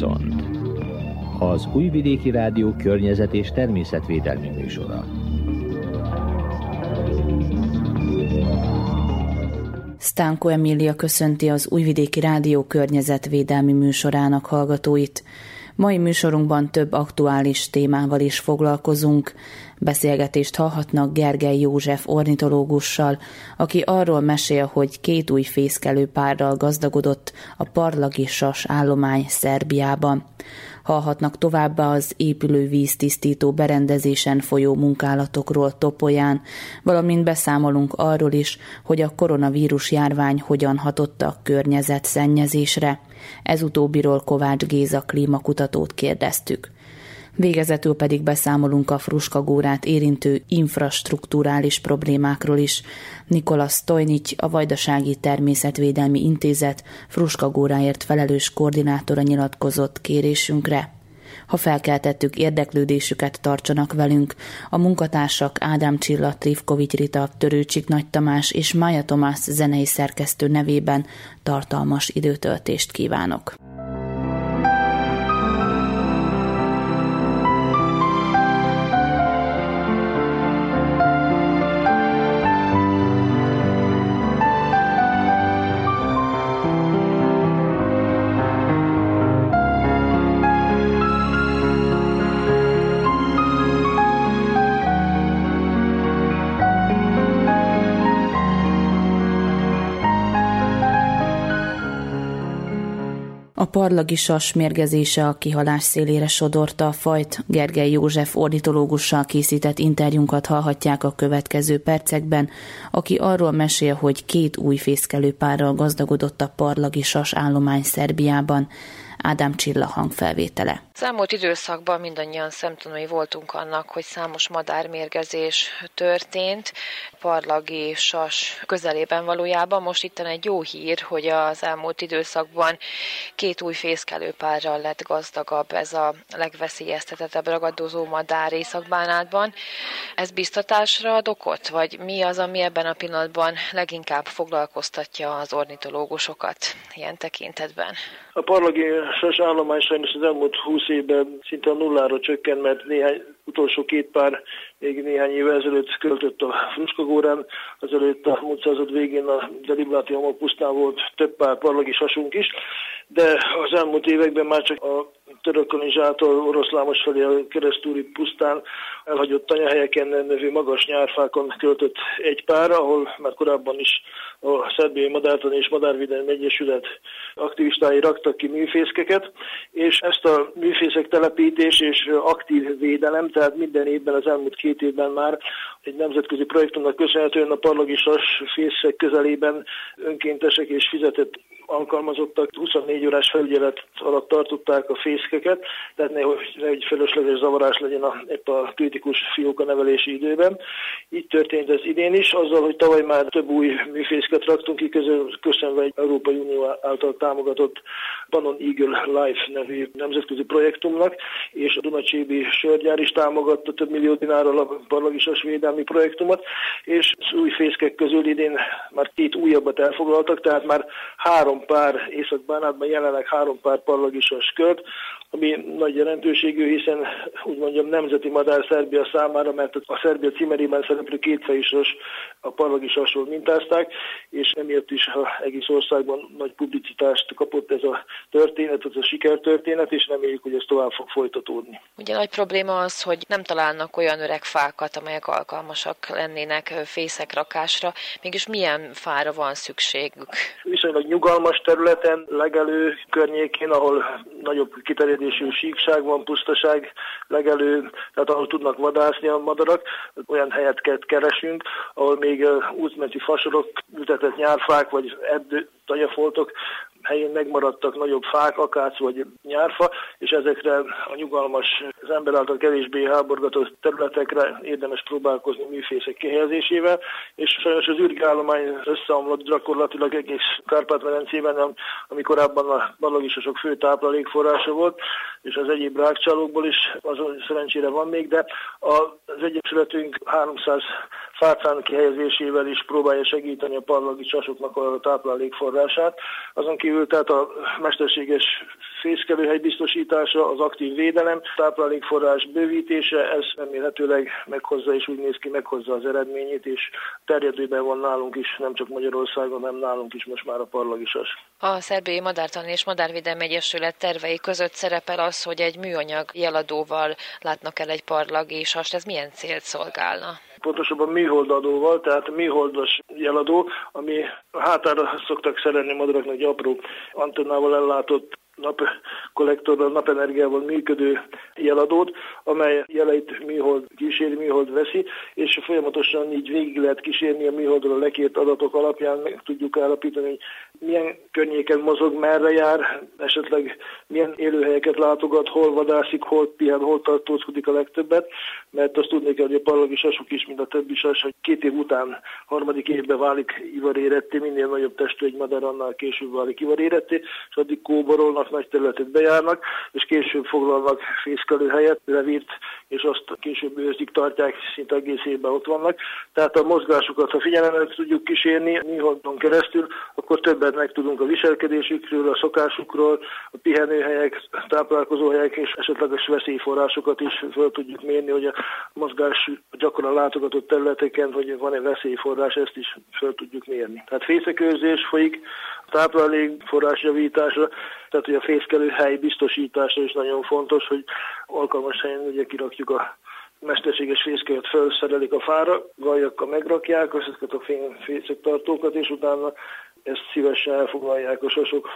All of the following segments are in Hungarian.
Horizont az Újvidéki Rádió környezet és természetvédelmi műsora. Stánko Emília köszönti az Újvidéki Rádió környezetvédelmi műsorának hallgatóit. Mai műsorunkban több aktuális témával is foglalkozunk. Beszélgetést hallhatnak Gergely József ornitológussal, aki arról mesél, hogy két új fészkelő párral gazdagodott a parlagi sas állomány Szerbiában. Hallhatnak továbbá az épülő víztisztító berendezésen folyó munkálatokról Topolyán, valamint beszámolunk arról is, hogy a koronavírus járvány hogyan hatott a környezet szennyezésre. Ez utóbbiról Kovács Géza klímakutatót kérdeztük. Végezetül pedig beszámolunk a Fruskagórát érintő infrastruktúrális problémákról is. Nikola Stojnics, a Vajdasági Természetvédelmi Intézet Fruskagóráért felelős koordinátora nyilatkozott kérésünkre. Ha felkeltettük érdeklődésüket, tartsanak velünk. A munkatársak Ádám Csilla, Trivkovics Rita, Törőcsik Nagy Tamás és Maja Tomás zenei szerkesztő nevében tartalmas időtöltést kívánok. Parlagi sas mérgezése a kihalás szélére sodorta a fajt. Gergely József ornitológussal készített interjúnkat hallhatják a következő percekben, aki arról mesél, hogy két új fészkelőpárral gazdagodott a parlagi sas állomány Szerbiában. Ádám Csilla hangfelvétele. Számolt időszakban mindannyian szemtanúi voltunk annak, hogy számos madármérgezés történt, parlagi sas közelében valójában. Most itt egy jó hír, hogy az elmúlt időszakban két új fészkelőpárral lett gazdagabb ez a legveszélyeztetettebb ragadozó madár Északbánátban. Ez biztatásra ad okot, vagy mi az, ami ebben a pillanatban leginkább foglalkoztatja az ornitológusokat ilyen tekintetben? A parlagi sas állomány sajnos az elmúlt 20 évben szinte a nullára csökkent, mert néhány utolsó két pár még néhány évvel ezelőtt költött a Fruskagórán, azelőtt a múlt század végén a Delibráti pusztán volt több pár parlagi sasunk is, de az elmúlt években már csak a törökkolonizsától oroszlámos felé a keresztúri pusztán elhagyott tanyahelyeken nevű magas nyárfákon költött egy pár, ahol már korábban is a Szerbiai Madártani és Madárvédelmi Egyesület aktivistái raktak ki műfészkeket, és ezt a műfészek telepítés és aktív védelem, tehát minden évben az elmúlt két évben már egy nemzetközi projektumnak köszönhetően a parlagisas fészek közelében önkéntesek és fizetett alkalmazottak 24 órás felügyelet alatt tartották a fészkeket, tehát nehogy, nehogy felesleges zavarás legyen a, épp a kritikus fióka nevelési időben. Így történt ez idén is, azzal, hogy tavaly már több új műfészket raktunk ki, közül köszönve egy Európai Unió által támogatott Panon Eagle Life nevű nemzetközi projektumnak, és a Dunacsébi sörgyár is támogatta több millió dinárral a parlagisas védelmi projektumot, és az új fészkek közül idén már két újabbat elfoglaltak, tehát már három pár Észak-Bánátban jelenleg három pár parlagisas költ, ami nagy jelentőségű, hiszen úgy mondjam nemzeti madár Szerbia számára, mert a Szerbia címerében szereplő kétfejűsös a parlagisasról mintázták, és emiatt is egész országban nagy publicitást kapott ez a történet, ez a sikertörténet, és reméljük, hogy ez tovább fog folytatódni. Ugye nagy probléma az, hogy nem találnak olyan öreg fákat, amelyek alkalmasak lennének fészek rakásra. Mégis milyen fára van szükségük? Viszonylag nyugalmas területen, legelő környékén, ahol nagyobb kiterjedésű síkság van, pusztaság, legelő, tehát ahol tudnak vadászni a madarak, olyan helyet keresünk, ahol még útmenti fasorok, ültetett nyárfák vagy erdő, tanyafoltok helyén megmaradtak nagyobb fák, akác vagy nyárfa, és ezekre a nyugalmas, az ember által kevésbé háborgatott területekre érdemes próbálkozni műfészek kihelyezésével, és sajnos az űrgállomány összeomlott gyakorlatilag egész Kárpát-Medencében, ami korábban a balagisosok fő táplálékforrása volt, és az egyéb rákcsálókból is azon szerencsére van még, de az Egyesületünk 300 fácán kihelyezésével is próbálja segíteni a parlagi sasoknak a táplálékforrását. Azon kívül tehát a mesterséges fészkelőhely biztosítása, az aktív védelem, táplálékforrás bővítése, ez remélhetőleg meghozza és úgy néz ki, meghozza az eredményét, és terjedőben van nálunk is, nem csak Magyarországon, hanem nálunk is most már a parlagisas. A Szerbiai Madártan és Madárvédelmi Egyesület tervei között szerepel az, hogy egy műanyag jeladóval látnak el egy parlagisast. Ez milyen célt szolgálna? Pontosabban műholdadóval, tehát műholdas jeladó, ami hátára szoktak szerelni madaraknak egy apró antennával ellátott napkollektorral, napenergiával működő jeladót, amely jeleit műhold kíséri, műhold veszi, és folyamatosan így végig lehet kísérni a műholdról lekért adatok alapján, meg tudjuk állapítani, hogy milyen környéken mozog, merre jár, esetleg milyen élőhelyeket látogat, hol vadászik, hol pihen, hol tartózkodik a legtöbbet, mert azt tudni kell, hogy a parlagi sasok is, mint a többi sas, hogy két év után, harmadik évben válik ivaréretté, minél nagyobb testű egy madár, annál később válik ivaréretté, és addig kóborolnak, nagy területet bejárnak, és később foglalnak helyet, revírt, és azt később őrzik, tartják, szinte egész évben ott vannak. Tehát a mozgásukat, ha figyelemmel tudjuk kísérni műholdon keresztül, akkor többet meg tudunk a viselkedésükről, a szokásukról, a pihenőhelyek, táplálkozóhelyek és esetleges veszélyforrásokat is fel tudjuk mérni, hogy a mozgás gyakran látogatott területeken, hogy van-e veszélyforrás, ezt is fel tudjuk mérni. Tehát fészekőzés folyik, táplálékforrás javítása, tehát hogy a fészkelőhely biztosítása is nagyon fontos, hogy alkalmas helyen ugye kirakjuk a mesterséges fészkelőt felszerelik a fára, gajakkal megrakják ezeket a fészektartókat, és utána ezt szívesen elfoglalják a sosok.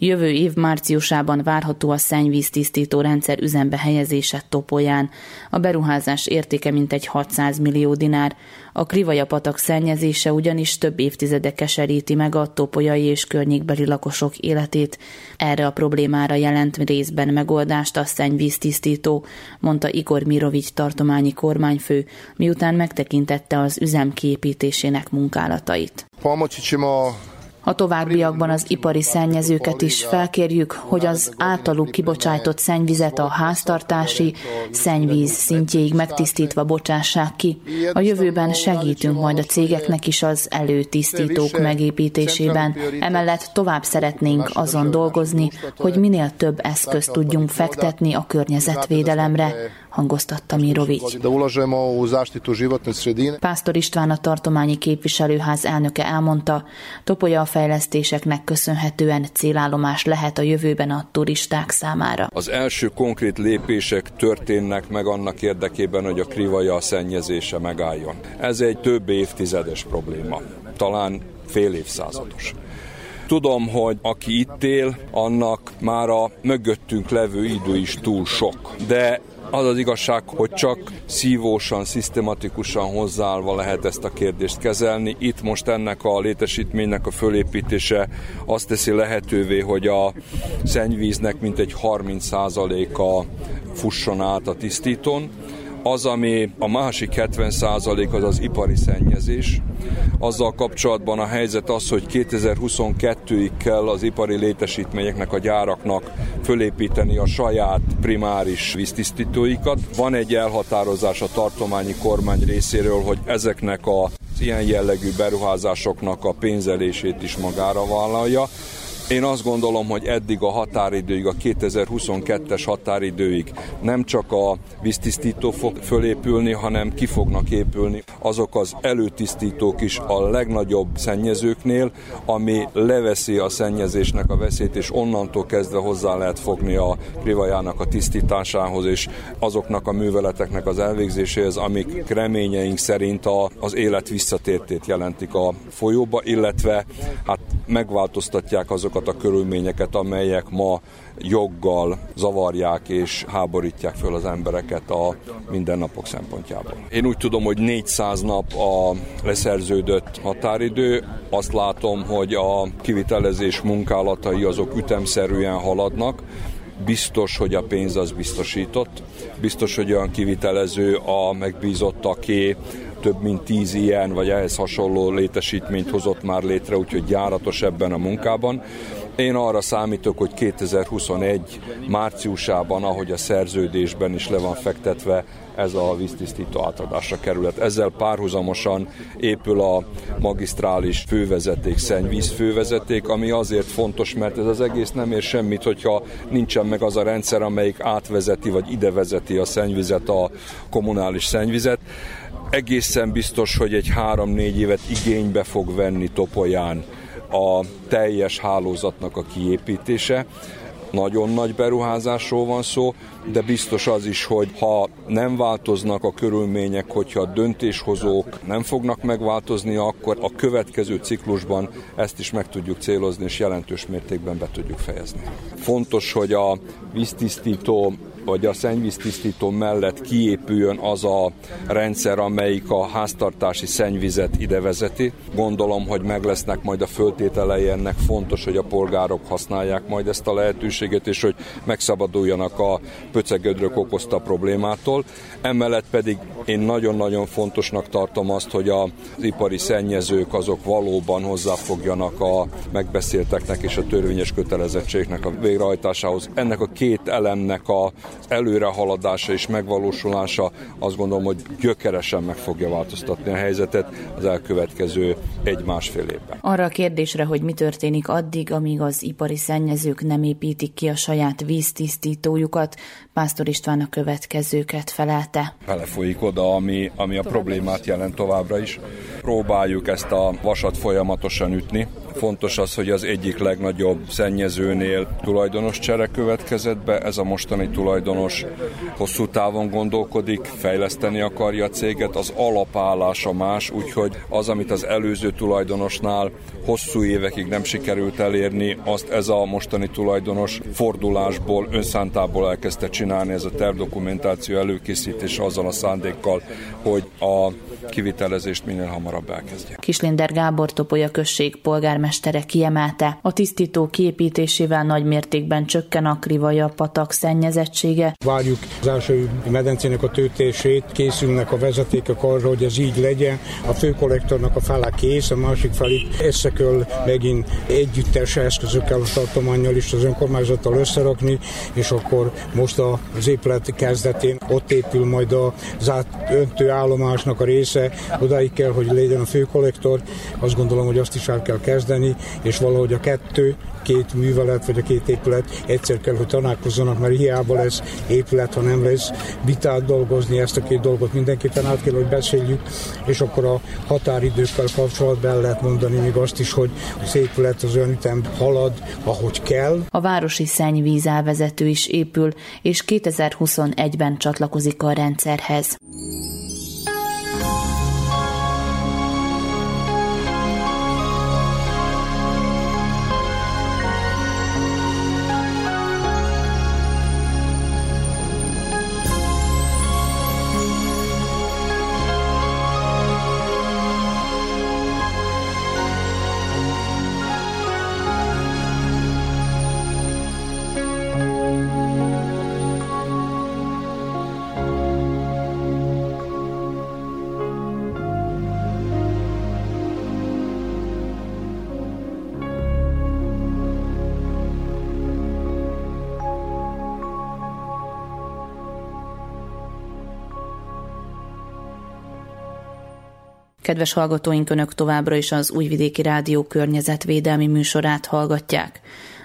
Jövő év márciusában várható a szennyvíztisztító rendszer üzembe helyezése Topolyán. A beruházás értéke mintegy 600 millió dinár. A Krivaja patak szennyezése ugyanis több évtizede keseríti meg a topolyai és környékbeli lakosok életét. Erre a problémára jelent részben megoldást a szennyvíztisztító, mondta Igor Mirovics tartományi kormányfő, miután megtekintette az üzem kiépítésének munkálatait. Pomoći a továbbiakban az ipari szennyezőket is felkérjük, hogy az általuk kibocsájtott szennyvizet a háztartási szennyvíz szintjéig megtisztítva bocsássák ki. A jövőben segítünk majd a cégeknek is az előtisztítók megépítésében. Emellett tovább szeretnénk azon dolgozni, hogy minél több eszközt tudjunk fektetni a környezetvédelemre, hangoztatta Mirovics. Pásztor István a tartományi képviselőház elnöke elmondta, Topolya a fejlesztéseknek köszönhetően célállomás lehet a jövőben a turisták számára. Az első konkrét lépések történnek meg annak érdekében, hogy a krivaja szennyezése megálljon. Ez egy több évtizedes probléma, talán fél évszázados. Tudom, hogy aki itt él, annak már a mögöttünk levő idő is túl sok. De az az igazság, hogy csak szívósan, szisztematikusan hozzáállva lehet ezt a kérdést kezelni. Itt most ennek a létesítménynek a fölépítése azt teszi lehetővé, hogy a szennyvíznek mintegy 30%-a fusson át a tisztítón. Az, ami a másik 70 az az ipari szennyezés. Azzal kapcsolatban a helyzet az, hogy 2022-ig kell az ipari létesítményeknek, a gyáraknak fölépíteni a saját primáris víztisztítóikat. Van egy elhatározás a tartományi kormány részéről, hogy ezeknek a ilyen jellegű beruházásoknak a pénzelését is magára vállalja. Én azt gondolom, hogy eddig a határidőig, a 2022-es határidőig nem csak a víztisztító fog fölépülni, hanem ki fognak épülni azok az előtisztítók is a legnagyobb szennyezőknél, ami leveszi a szennyezésnek a veszélyt, és onnantól kezdve hozzá lehet fogni a privajának a tisztításához, és azoknak a műveleteknek az elvégzéséhez, amik reményeink szerint a, az élet visszatértét jelentik a folyóba, illetve hát megváltoztatják azokat azokat a körülményeket, amelyek ma joggal zavarják és háborítják föl az embereket a mindennapok szempontjából. Én úgy tudom, hogy 400 nap a leszerződött határidő. Azt látom, hogy a kivitelezés munkálatai azok ütemszerűen haladnak biztos, hogy a pénz az biztosított, biztos, hogy olyan kivitelező a megbízott, aki több mint tíz ilyen vagy ehhez hasonló létesítményt hozott már létre, úgyhogy gyáratos ebben a munkában Én arra számítok, hogy 2021 márciusában, ahogy a szerződésben is le van fektetve, ez a víztisztító átadásra kerület. Ezzel párhuzamosan épül a magisztrális fővezeték, szennyvíz fővezeték, ami azért fontos, mert ez az egész nem ér semmit, hogyha nincsen meg az a rendszer, amelyik átvezeti vagy ide vezeti a szennyvizet, a kommunális szennyvizet. Egészen biztos, hogy egy három-négy évet igénybe fog venni Topolyán a teljes hálózatnak a kiépítése. Nagyon nagy beruházásról van szó, de biztos az is, hogy ha nem változnak a körülmények, hogyha a döntéshozók nem fognak megváltozni, akkor a következő ciklusban ezt is meg tudjuk célozni, és jelentős mértékben be tudjuk fejezni. Fontos, hogy a víztisztító vagy a szennyvíztisztító mellett kiépüljön az a rendszer, amelyik a háztartási szennyvizet ide vezeti. Gondolom, hogy meg lesznek majd a föltételei ennek fontos, hogy a polgárok használják majd ezt a lehetőséget, és hogy megszabaduljanak a pöcegödrök okozta problémától. Emellett pedig én nagyon-nagyon fontosnak tartom azt, hogy az ipari szennyezők azok valóban hozzáfogjanak a megbeszélteknek és a törvényes kötelezettségnek a végrehajtásához. Ennek a két elemnek a előrehaladása és megvalósulása azt gondolom, hogy gyökeresen meg fogja változtatni a helyzetet az elkövetkező egy-másfél évben. Arra a kérdésre, hogy mi történik addig, amíg az ipari szennyezők nem építik ki a saját víztisztítójukat, Pásztor István a következőket felelte. Belefolyik oda, ami, ami a problémát jelent továbbra is. Próbáljuk ezt a vasat folyamatosan ütni, Fontos az, hogy az egyik legnagyobb szennyezőnél tulajdonos csere következett be. Ez a mostani tulajdonos hosszú távon gondolkodik, fejleszteni akarja a céget, az alapállása más, úgyhogy az, amit az előző tulajdonosnál hosszú évekig nem sikerült elérni, azt ez a mostani tulajdonos fordulásból, önszántából elkezdte csinálni, ez a tervdokumentáció előkészítés azzal a szándékkal, hogy a kivitelezést minél hamarabb elkezdje. Kislinder Gábor Topolya község polgármestere kiemelte, a tisztító kiépítésével nagy mértékben csökken a Krivaja patak szennyezettsége. Várjuk az első medencének a töltését, készülnek a vezetékek arra, hogy ez így legyen. A főkollektornak a fele kész, a másik felé összeköl megint együttes eszközökkel, a tartományjal is az önkormányzattal összerakni, és akkor most az épület kezdetén. Ott épül majd az öntő állomásnak a része, odáig kell, hogy legyen a főkollektor, azt gondolom, hogy azt is el kell kezdeni, és valahogy a kettő, két művelet, vagy a két épület egyszer kell, hogy találkozzanak, mert hiába lesz épület, ha nem lesz vitát dolgozni, ezt a két dolgot mindenképpen át kell, hogy beszéljük, és akkor a határidőkkel kapcsolatban lehet mondani még azt is, hogy az épület az olyan ütem halad, ahogy kell. A városi szennyvíz elvezető is épül, és 2021-ben csatlakozik a rendszerhez. Kedves hallgatóink, Önök továbbra is az Újvidéki Rádió környezetvédelmi műsorát hallgatják.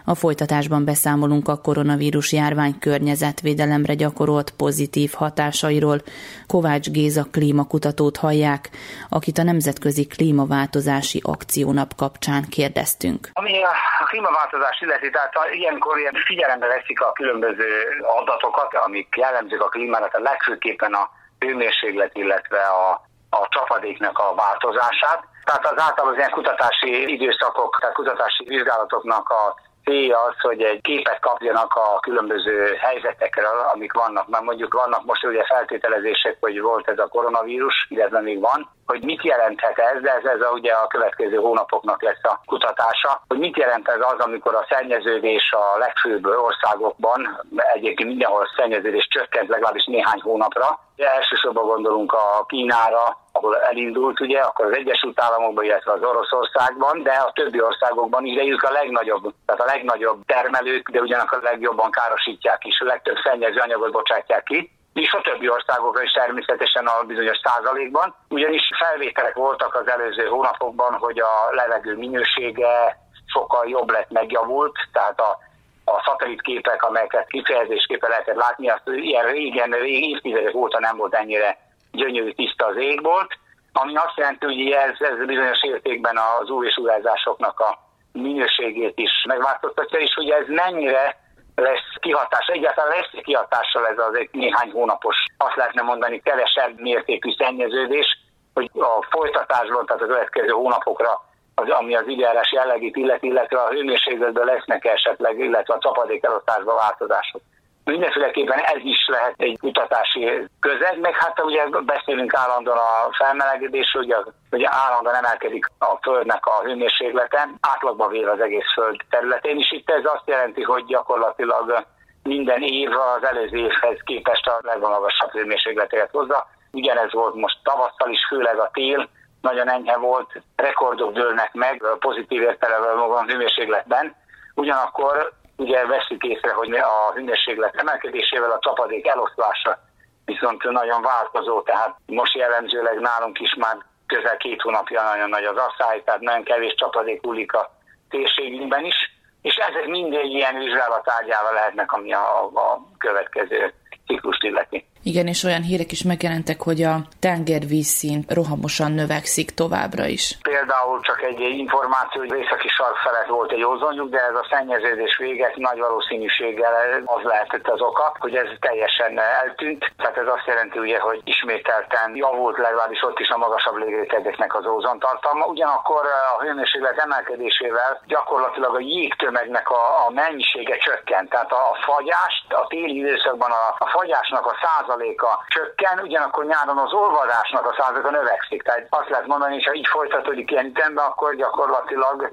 A folytatásban beszámolunk a koronavírus járvány környezetvédelemre gyakorolt pozitív hatásairól. Kovács Géza klímakutatót hallják, akit a Nemzetközi Klímaváltozási Akciónap kapcsán kérdeztünk. Ami a klímaváltozás illeti, tehát ilyenkor ilyen figyelembe veszik a különböző adatokat, amik jellemzik a klímára, a legfőképpen a hőmérséklet, illetve a a csapadéknak a változását. Tehát az általában az ilyen kutatási időszakok, tehát kutatási vizsgálatoknak a célja az, hogy egy képet kapjanak a különböző helyzetekről, amik vannak. Mert mondjuk vannak most ugye feltételezések, hogy volt ez a koronavírus, illetve még van, hogy mit jelenthet ez, de ez, ez a, ugye a következő hónapoknak lesz a kutatása, hogy mit jelent ez az, amikor a szennyeződés a legfőbb országokban, egyébként mindenhol szennyeződés csökkent legalábbis néhány hónapra, de elsősorban gondolunk a Kínára, Kínából elindult, ugye, akkor az Egyesült Államokban, illetve az Oroszországban, de a többi országokban is, de a legnagyobb, tehát a legnagyobb termelők, de ugyanakkor a legjobban károsítják is, a legtöbb szennyező anyagot bocsátják ki és a többi országokra is természetesen a bizonyos százalékban, ugyanis felvételek voltak az előző hónapokban, hogy a levegő minősége sokkal jobb lett, megjavult, tehát a a szatellitképek, amelyeket kifejezésképpen lehetett látni, azt ilyen régen, évtizedek óta nem volt ennyire gyönyörű tiszta az égbolt, ami azt jelenti, hogy ez, ez bizonyos értékben az UV sugárzásoknak a minőségét is megváltoztatja, és hogy ez mennyire lesz kihatás, egyáltalán lesz kihatással ez az egy néhány hónapos, azt lehetne mondani, kevesebb mértékű szennyeződés, hogy a folytatásban, tehát a következő hónapokra az, ami az időjárás jellegét illeti, illetve a hőmérsékletben lesznek esetleg, illetve a csapadék elosztásban változások. Mindenféleképpen ez is lehet egy kutatási közeg, meg hát ugye beszélünk állandóan a felmelegedésről, hogy, hogy állandóan emelkedik a Földnek a hőmérséklete, átlagban véve az egész Föld területén, és itt ez azt jelenti, hogy gyakorlatilag minden év az előző évhez képest a legmagasabb hőmérsékleteket hozza. Ugyanez volt most tavasszal is, főleg a tél, nagyon enyhe volt, rekordok dőlnek meg pozitív értelemben magam hőmérsékletben. Ugyanakkor ugye veszük észre, hogy a hőmérséklet emelkedésével a csapadék eloszlása viszont nagyon változó, tehát most jellemzőleg nálunk is már közel két hónapja nagyon nagy az asszály, tehát nagyon kevés csapadék úlik a térségünkben is, és ezek minden ilyen vizsgálat tárgyával lehetnek, ami a, a következő ciklust illeti. Igen, és olyan hírek is megjelentek, hogy a tengervízszint rohamosan növekszik továbbra is. Például csak egy információ, hogy északi sark felett volt egy ózonjuk, de ez a szennyeződés véget nagy valószínűséggel az lehetett az oka, hogy ez teljesen eltűnt. Tehát ez azt jelenti, ugye, hogy ismételten javult legalábbis ott is a magasabb légrétegeknek az ózontartalma. Ugyanakkor a hőmérséklet emelkedésével gyakorlatilag a jégtömegnek a, a mennyisége csökkent. Tehát a fagyást, a téli időszakban a, a fagyásnak a száz százaléka csökken, ugyanakkor nyáron az olvadásnak a százaléka növekszik. Tehát azt lehet mondani, hogy ha így folytatódik ilyen ütemben, akkor gyakorlatilag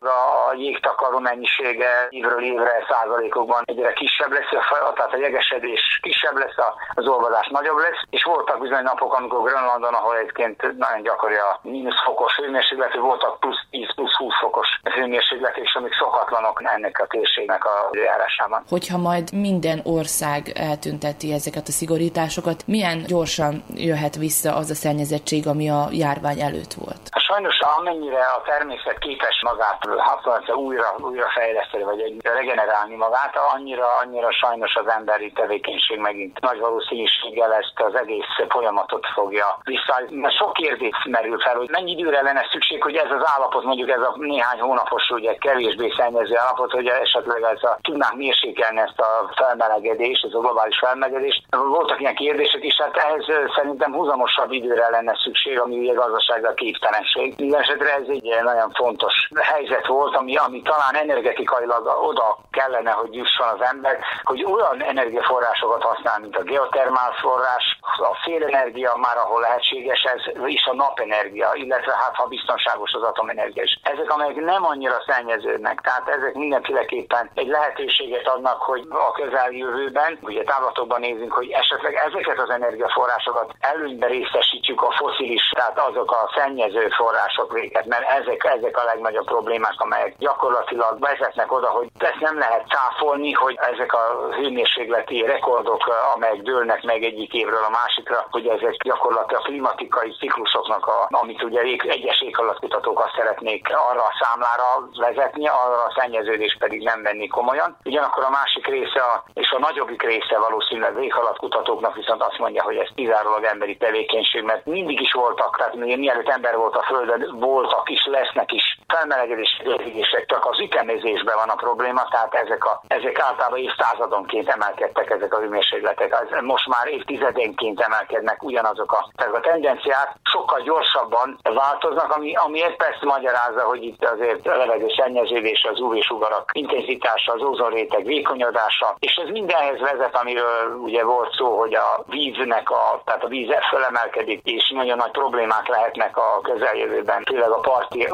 a jégtakaró mennyisége évről évre százalékokban egyre kisebb lesz, tehát a jegesedés kisebb lesz, az olvadás nagyobb lesz, és voltak bizony napok, amikor Grönlandon, ahol egyébként nagyon gyakori a mínusz fokos hőmérséklet, voltak plusz 10, plusz 20 fokos hőmérséklet, és amik szokatlanok ennek a térségnek a járásában. Hogyha majd minden ország eltünteti ezeket a szigorításokat, dolgokat, milyen gyorsan jöhet vissza az a szennyezettség, ami a járvány előtt volt? Sajnos amennyire a természet képes magát hasonlóan újra, újra fejleszteni, vagy egy regenerálni magát, annyira, annyira sajnos az emberi tevékenység megint nagy valószínűséggel ezt az egész folyamatot fogja vissza. Mert sok kérdés merül fel, hogy mennyi időre lenne szükség, hogy ez az állapot, mondjuk ez a néhány hónapos, ugye kevésbé szennyező állapot, hogy esetleg ez a, tudnánk mérsékelni ezt a felmelegedést, ez a globális felmelegedést. Voltak ilyen kérdések, is, hát ehhez szerintem húzamosabb időre lenne szükség, ami ugye gazdaságra képtelenség. Mindenesetre ez egy nagyon fontos helyzet volt, ami, ami talán energetikailag oda kellene, hogy jusson az ember, hogy olyan energiaforrásokat használ, mint a geotermál forrás, a szélenergia már ahol lehetséges ez, és a napenergia, illetve hát ha biztonságos az atomenergia is. Ezek, amelyek nem annyira szennyeződnek, tehát ezek mindenféleképpen egy lehetőséget adnak, hogy a közeljövőben, ugye távlatokban nézünk, hogy esetleg ezek ezeket az energiaforrásokat előnybe részesítsük a foszilis, tehát azok a szennyező források véget, mert ezek, ezek a legnagyobb problémák, amelyek gyakorlatilag vezetnek oda, hogy ezt nem lehet cáfolni, hogy ezek a hőmérsékleti rekordok, amelyek dőlnek meg egyik évről a másikra, hogy ezek gyakorlatilag a klimatikai ciklusoknak, a, amit ugye egyes éghajlatkutatók azt szeretnék arra a számlára vezetni, arra a szennyeződés pedig nem venni komolyan. Ugyanakkor a másik része, és a nagyobbik része valószínűleg éghajlatkutatóknak viszont viszont azt mondja, hogy ez kizárólag emberi tevékenység, mert mindig is voltak, tehát mielőtt ember volt a Földön, voltak is, lesznek is felmelegedés érzések, csak az ütemezésben van a probléma, tehát ezek, a, ezek általában évszázadonként emelkedtek ezek a hőmérsékletek. Most már évtizedenként emelkednek ugyanazok a, tehát a tendenciák sokkal gyorsabban változnak, ami, ami egy persze magyarázza, hogy itt azért a levegő szennyeződés, az UV-sugarak intenzitása, az ózonréteg vékonyodása, és ez mindenhez vezet, amiről ugye volt szó, hogy a víznek, a, tehát a víz felemelkedik, és nagyon nagy problémák lehetnek a közeljövőben, főleg a parti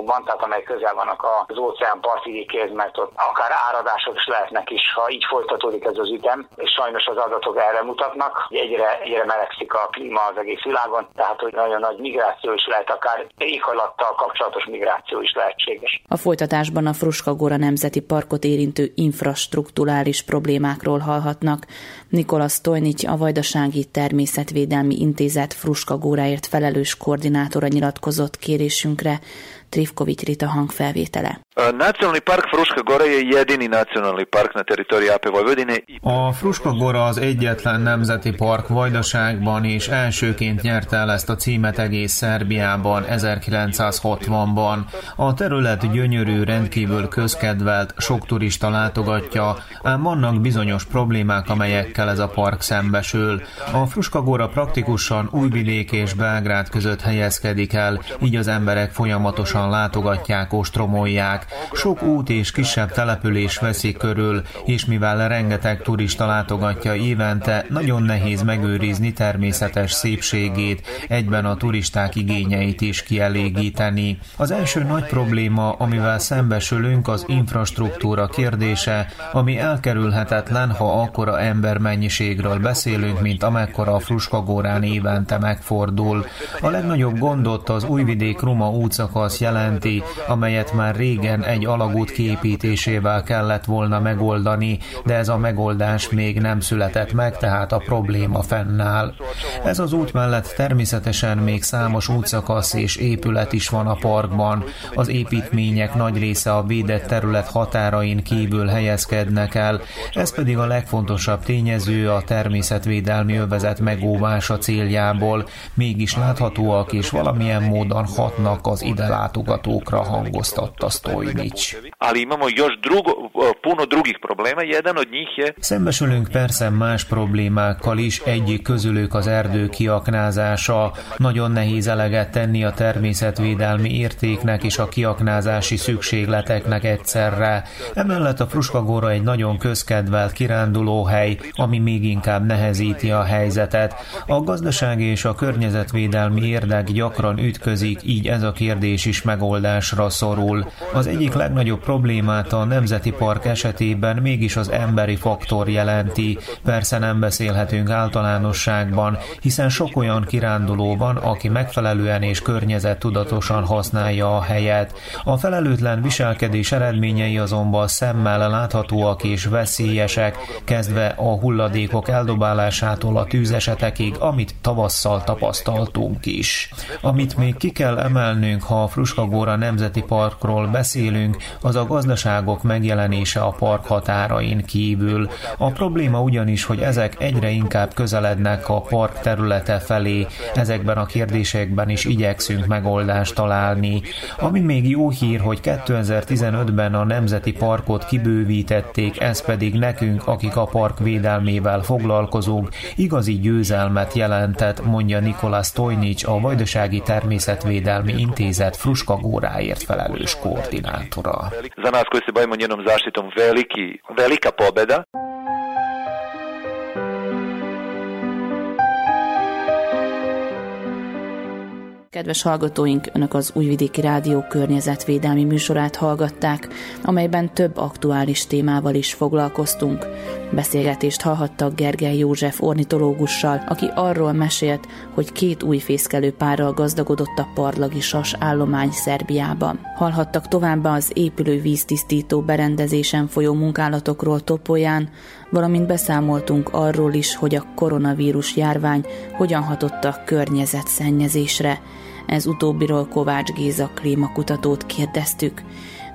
országokban, tehát amely közel vannak az óceán partvidékéhez, mert ott akár áradások is lehetnek is, ha így folytatódik ez az ütem, és sajnos az adatok erre mutatnak. Egyre egyre, egyre melegszik a klíma az egész világon, tehát hogy nagyon nagy migráció is lehet, akár éghajlattal kapcsolatos migráció is lehetséges. A folytatásban a Fruskagora Nemzeti Parkot érintő infrastruktúrális problémákról hallhatnak. Nikola Stojnics, a Vajdasági Természetvédelmi Intézet Fruskagóráért felelős koordinátora nyilatkozott kérésünkre. Trivković Rita hangfelvétele. Nacionalni park Fruška Gora je jedini nacionalni park na teritoriju AP Vojvodine. A Fruška Gora az egyetlen nemzeti park Vajdaságban, és elsőként nyerte el ezt a címet egész Szerbiában 1960-ban. A terület gyönyörű, rendkívül közkedvelt, sok turista látogatja, ám vannak bizonyos problémák, amelyekkel ez a park szembesül. A Fruška Gora praktikusan Újvidék és Belgrád között helyezkedik el, így az emberek folyamatosan látogatják, ostromolják, sok út és kisebb település veszi körül, és mivel rengeteg turista látogatja évente, nagyon nehéz megőrizni természetes szépségét, egyben a turisták igényeit is kielégíteni. Az első nagy probléma, amivel szembesülünk, az infrastruktúra kérdése, ami elkerülhetetlen, ha akkora embermennyiségről beszélünk, mint amekkora a Fruskagórán évente megfordul. A legnagyobb gondot az Újvidék-Ruma útszakasz jelenti, amelyet már régen egy alagút kiépítésével kellett volna megoldani, de ez a megoldás még nem született meg, tehát a probléma fennáll. Ez az út mellett természetesen még számos útszakasz és épület is van a parkban. Az építmények nagy része a védett terület határain kívül helyezkednek el, ez pedig a legfontosabb tényező a természetvédelmi övezet megóvása céljából, mégis láthatóak és valamilyen módon hatnak az ide látogatókra hangoztatta je... Szembesülünk persze más problémákkal is, egyik közülük az erdő kiaknázása. Nagyon nehéz eleget tenni a természetvédelmi értéknek és a kiaknázási szükségleteknek egyszerre. Emellett a Fruskagóra egy nagyon közkedvelt kirándulóhely, ami még inkább nehezíti a helyzetet. A gazdasági és a környezetvédelmi érdek gyakran ütközik, így ez a kérdés is megoldásra szorul. Az egyik legnagyobb problémát a Nemzeti Park esetében mégis az emberi faktor jelenti. Persze nem beszélhetünk általánosságban, hiszen sok olyan kiránduló van, aki megfelelően és környezettudatosan használja a helyet. A felelőtlen viselkedés eredményei azonban szemmel láthatóak és veszélyesek, kezdve a hulladékok eldobálásától a tűzesetekig, amit tavasszal tapasztaltunk is. Amit még ki kell emelnünk, ha a Fruskagóra Nemzeti Parkról beszélünk, az a gazdaságok megjelenése a park határain kívül. A probléma ugyanis, hogy ezek egyre inkább közelednek a park területe felé, ezekben a kérdésekben is igyekszünk megoldást találni. Ami még jó hír, hogy 2015-ben a Nemzeti Parkot kibővítették, ez pedig nekünk, akik a park védelmével foglalkozunk, igazi győzelmet jelentett, mondja Nikola Stojnics, a Vajdasági Természetvédelmi Intézet Fruskagóráért felelős koordinátor koordinátora. Za nas koji se bavimo njenom zaštitom veliki, velika pobeda. Kedves hallgatóink, Önök az Újvidéki Rádió környezetvédelmi műsorát hallgatták, amelyben több aktuális témával is foglalkoztunk. Beszélgetést hallhattak Gergely József ornitológussal, aki arról mesélt, hogy két új fészkelő párral gazdagodott a parlagi sas állomány Szerbiában. Hallhattak továbbá az épülő víztisztító berendezésen folyó munkálatokról Topolyán, valamint beszámoltunk arról is, hogy a koronavírus járvány hogyan hatott a környezetszennyezésre. Ez utóbbiról Kovács Géza klímakutatót kérdeztük.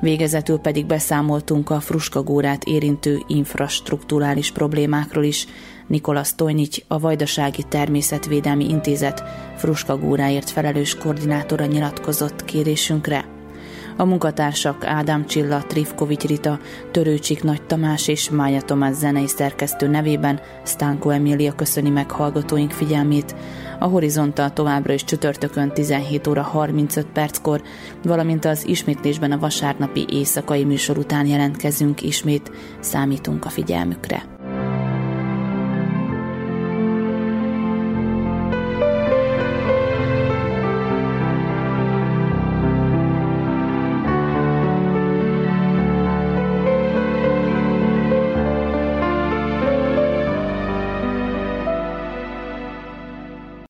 Végezetül pedig beszámoltunk a Fruskagórát érintő infrastruktúrális problémákról is. Nikola Stojnics, a Vajdasági Természetvédelmi Intézet Fruskagóráért felelős koordinátora nyilatkozott kérésünkre. A munkatársak Ádám Csilla, Trifkovics Rita, Törőcsik Nagy Tamás és Mája Tomás zenei szerkesztő nevében Stánko Emília köszöni meg hallgatóink figyelmét. A Horizontal továbbra is csütörtökön 17 óra 35 perckor, valamint az ismétlésben a vasárnapi éjszakai műsor után jelentkezünk ismét, számítunk a figyelmükre.